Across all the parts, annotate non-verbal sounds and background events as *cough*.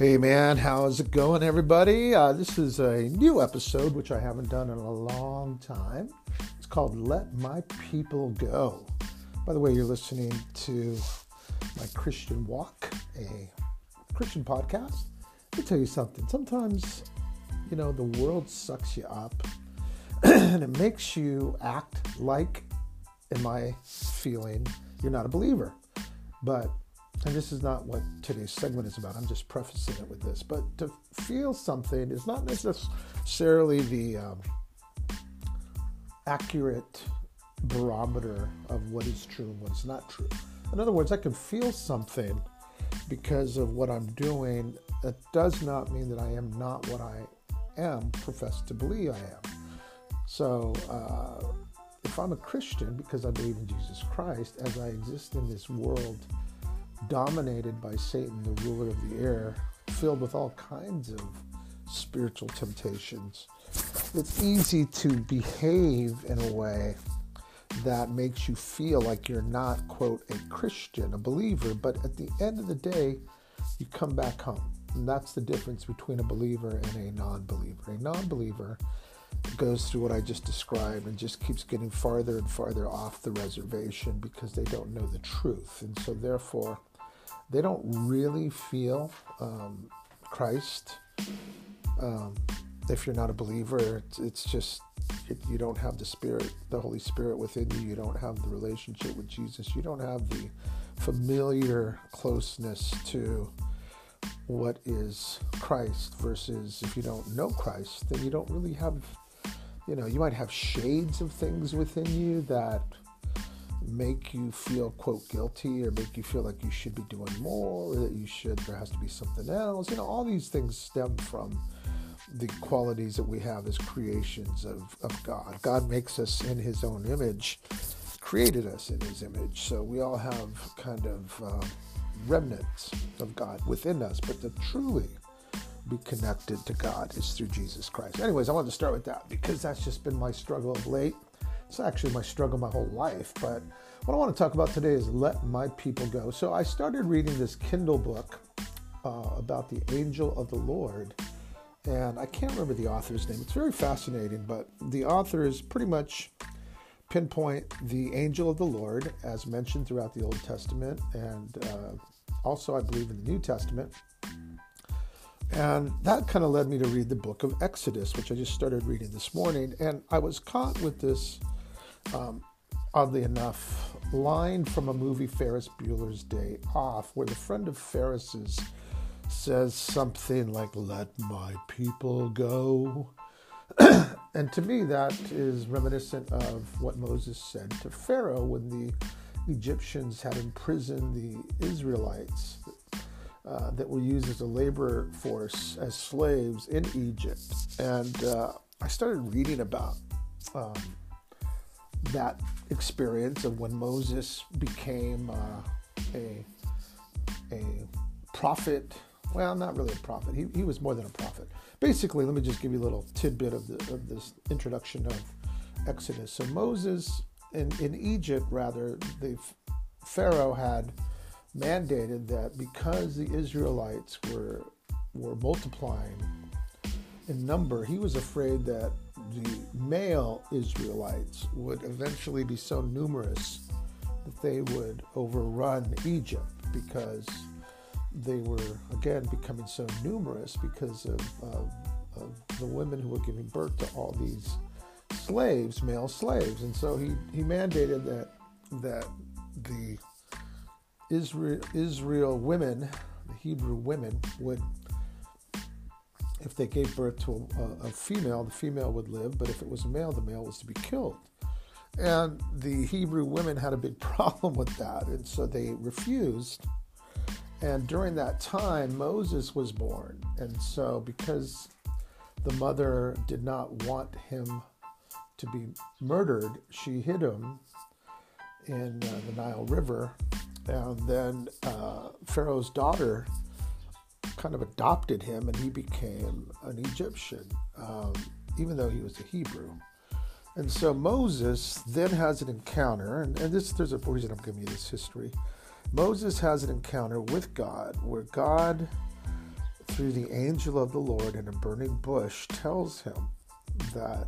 Hey man, how's it going, everybody? Uh, this is a new episode which I haven't done in a long time. It's called Let My People Go. By the way, you're listening to my Christian Walk, a Christian podcast. Let me tell you something. Sometimes, you know, the world sucks you up *clears throat* and it makes you act like, in my feeling, you're not a believer. But and this is not what today's segment is about. I'm just prefacing it with this. But to feel something is not necessarily the um, accurate barometer of what is true and what is not true. In other words, I can feel something because of what I'm doing. That does not mean that I am not what I am professed to believe I am. So, uh, if I'm a Christian because I believe in Jesus Christ, as I exist in this world dominated by Satan, the ruler of the air, filled with all kinds of spiritual temptations. It's easy to behave in a way that makes you feel like you're not, quote, a Christian, a believer, but at the end of the day, you come back home. And that's the difference between a believer and a non believer. A non believer goes through what I just described and just keeps getting farther and farther off the reservation because they don't know the truth. And so, therefore, they don't really feel um, Christ. Um, if you're not a believer, it's, it's just it, you don't have the Spirit, the Holy Spirit within you. You don't have the relationship with Jesus. You don't have the familiar closeness to what is Christ versus if you don't know Christ, then you don't really have, you know, you might have shades of things within you that make you feel quote guilty or make you feel like you should be doing more or that you should there has to be something else you know all these things stem from the qualities that we have as creations of, of god. God makes us in his own image created us in his image. So we all have kind of uh, remnants of god within us but to truly be connected to god is through jesus christ. Anyways i wanted to start with that because that's just been my struggle of late it's actually my struggle my whole life. But what I want to talk about today is Let My People Go. So I started reading this Kindle book uh, about the angel of the Lord. And I can't remember the author's name. It's very fascinating, but the author is pretty much pinpoint the angel of the Lord as mentioned throughout the Old Testament and uh, also, I believe, in the New Testament. And that kind of led me to read the book of Exodus, which I just started reading this morning. And I was caught with this um, oddly enough, line from a movie Ferris Bueller's Day Off, where the friend of Ferris's says something like, Let my people go. *clears throat* and to me, that is reminiscent of what Moses said to Pharaoh when the Egyptians had imprisoned the Israelites uh, that were used as a labor force as slaves in Egypt. And uh, I started reading about um, that experience of when Moses became uh, a a prophet. Well, not really a prophet. He, he was more than a prophet. Basically, let me just give you a little tidbit of, the, of this introduction of Exodus. So Moses in, in Egypt, rather, the Pharaoh had mandated that because the Israelites were were multiplying in number, he was afraid that the male Israelites would eventually be so numerous that they would overrun Egypt because they were again becoming so numerous because of, of, of, the women who were giving birth to all these slaves, male slaves, and so he, he mandated that that the Israel Israel women, the Hebrew women, would if they gave birth to a, a, female, the female would live, but if it was a male, the male was to be killed. And the Hebrew women had a big *laughs* problem with that, and so they refused. And during that time, Moses was born. And so, because the mother did not want him to be murdered, she hid him in uh, the Nile River. And then uh, Pharaoh's daughter kind of adopted him and he became an Egyptian, um, even though he was a Hebrew. And so Moses then has an encounter, and, and this there's a reason I'm giving you this history. Moses has an encounter with God where God, through the angel of the Lord in a burning bush, tells him that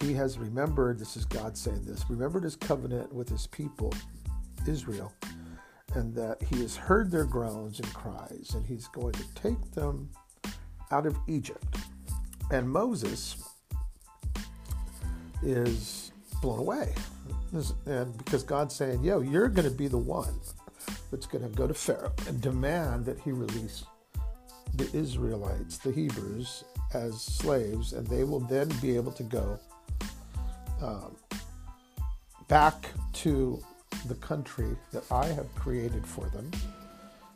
he has remembered, this is God saying this, remembered his covenant with his people, Israel, and that he has heard their groans and cries, and he's going to take them out of Egypt. And Moses is blown away. And because God's saying, yo, you're going to be the one that's going to go to Pharaoh and demand that he release the Israelites, the Hebrews, as slaves, and they will then be able to go um, back to the country that I have created for them,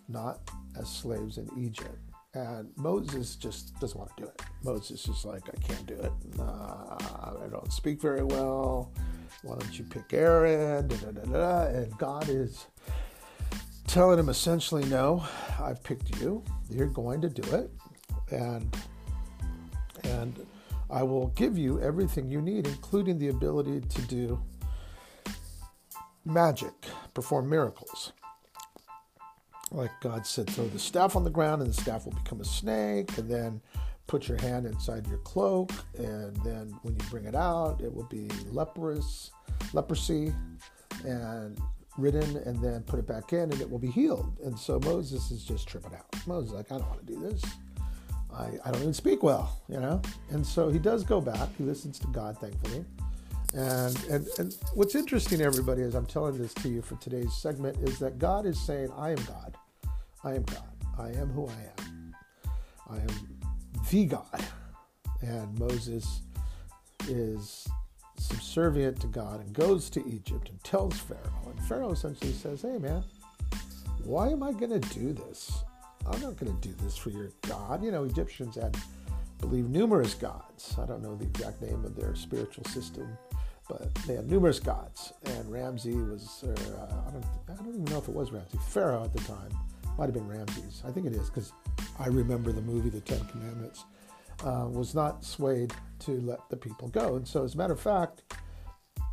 not as slaves in Egypt. And Moses just doesn't want to do it. Moses is like, I can't do it. I don't speak very well. Why don't you pick Aaron? Da, da, da, and God is telling him essentially, no, I've picked you. You're going to do it. And and I will give you everything you need, including the ability to do magic, perform miracles. Like God said, throw the staff on the ground and the staff will become a snake, and then put your hand inside your cloak, and then when you bring it out, it will be leprous, leprosy, and ridden, and then put it back in, and it will be healed. And so Moses is just tripping out. Moses like, I don't want to do this. I, I don't even speak well, you know? And so he does go back. He listens to God, thankfully. And, and, and what's interesting, everybody, as I'm telling this to you for today's segment, is that God is saying, I am God. I am God. I am who I am. I am the God. And Moses is subservient to God and goes to Egypt and tells Pharaoh. And Pharaoh essentially says, Hey, man, why am I going to do this? I'm not going to do this for your God. You know, Egyptians had, believe, numerous gods. I don't know the exact name of their spiritual system, but they had numerous gods. And Ramsey was, uh, I, don't, I don't even know if it was Ramsey, Pharaoh at the time. Might have been Ramses. I think it is because I remember the movie The Ten Commandments. Uh, was not swayed to let the people go. And so, as a matter of fact,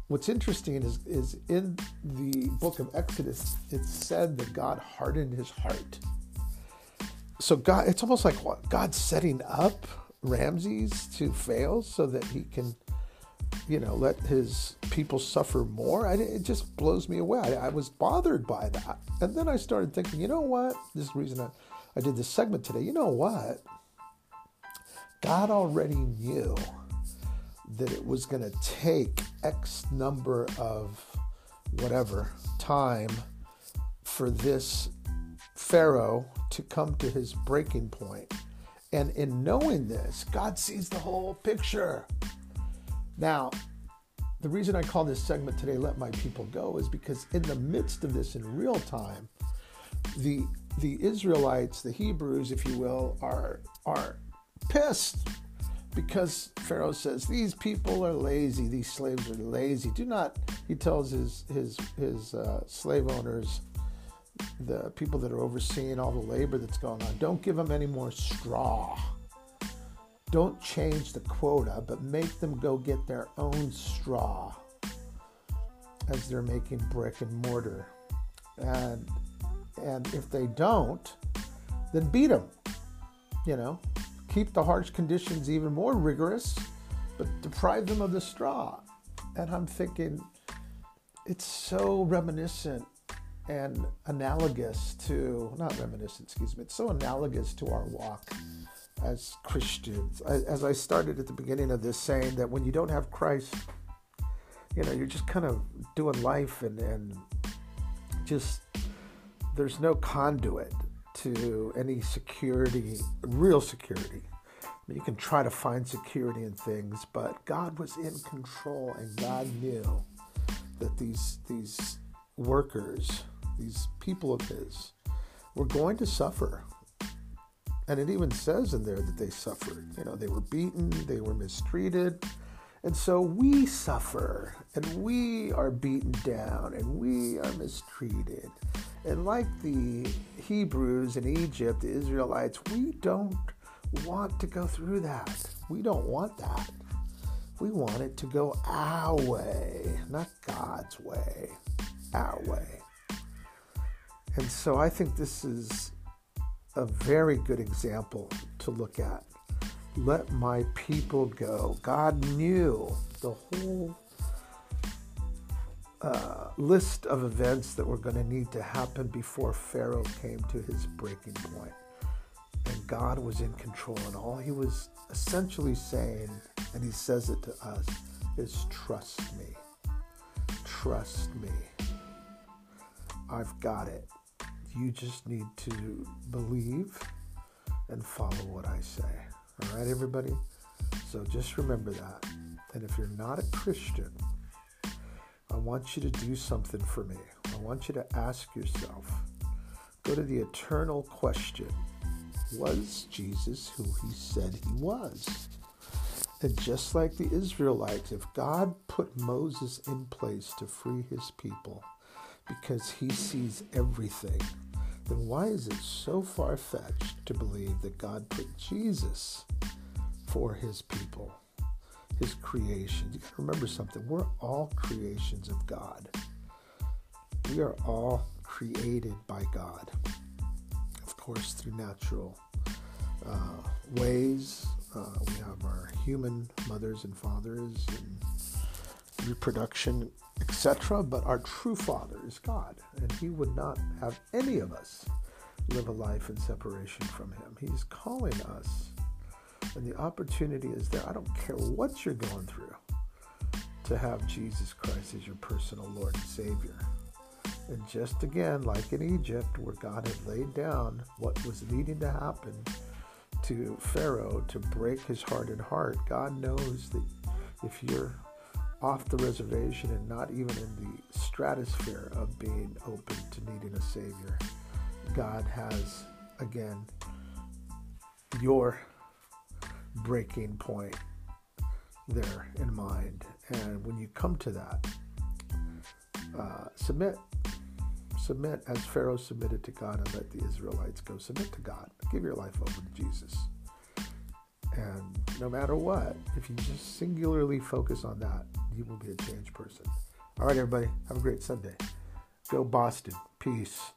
what's interesting is, is in the book of Exodus, it said that God hardened his heart so God, it's almost like what God's setting up Ramses to fail so that he can, you know, let his people suffer more. I, it just blows me away. I, I, was bothered by that, and then I started thinking, you know what? This is the reason I, I did this segment today. You know what? God already knew that it was going to take X number of whatever time for this Pharaoh to come to his breaking point. And in knowing this, God sees the whole picture. Now, the reason I call this segment today Let My People Go is because in the midst of this in real time, the the Israelites, the Hebrews, if you will, are are pissed because Pharaoh says these people are lazy, these slaves are lazy. Do not, he tells his his his uh, slave owners, the people that are overseeing all the labor that's going on, don't give them any more straw. Don't change the quota, but make them go get their own straw as they're making brick and mortar. And and if they don't, then beat them. You know, keep the harsh conditions even more rigorous, but deprive them of the straw. And I'm thinking, it's so reminiscent and analogous to, not reminiscent, excuse me, it's so analogous to our walk as Christians. As I started at the beginning of this saying that when you don't have Christ, you know, you're just kind of doing life and, and just there's no conduit to any security, real security. I mean, you can try to find security in things, but God was in control and God knew that these these workers these people of his were going to suffer. And it even says in there that they suffered. You know, they were beaten, they were mistreated. And so we suffer and we are beaten down and we are mistreated. And like the Hebrews in Egypt, the Israelites, we don't want to go through that. We don't want that. We want it to go our way, not God's way, our way. And so I think this is a very good example to look at. Let my people go. God knew the whole uh, list of events that were going to need to happen before Pharaoh came to his breaking point. And God was in control, and all he was essentially saying, and he says it to us, is trust me. Trust me. I've got it. You just need to believe and follow what I say. All right, everybody? So just remember that. And if you're not a Christian, I want you to do something for me. I want you to ask yourself go to the eternal question Was Jesus who he said he was? And just like the Israelites, if God put Moses in place to free his people because he sees everything, then why is it so far fetched to believe that God put Jesus for his people, his creation? You gotta remember something. We're all creations of God. We are all created by God. Of course, through natural uh, ways. Uh, we have our human mothers and fathers and reproduction etc. But our true Father is God, and He would not have any of us live a life in separation from Him. He's calling us, and the opportunity is there. I don't care what you're going through to have Jesus Christ as your personal Lord and Savior. And just again, like in Egypt, where God had laid down what was needing to happen to Pharaoh to break his hardened heart, God knows that if you're off the reservation and not even in the stratosphere of being open to needing a Savior. God has, again, your breaking point there in mind. And when you come to that, uh, submit. Submit as Pharaoh submitted to God and let the Israelites go. Submit to God. Give your life over to Jesus. And no matter what, if you just singularly focus on that, you will be a changed person. All right, everybody. Have a great Sunday. Go Boston. Peace.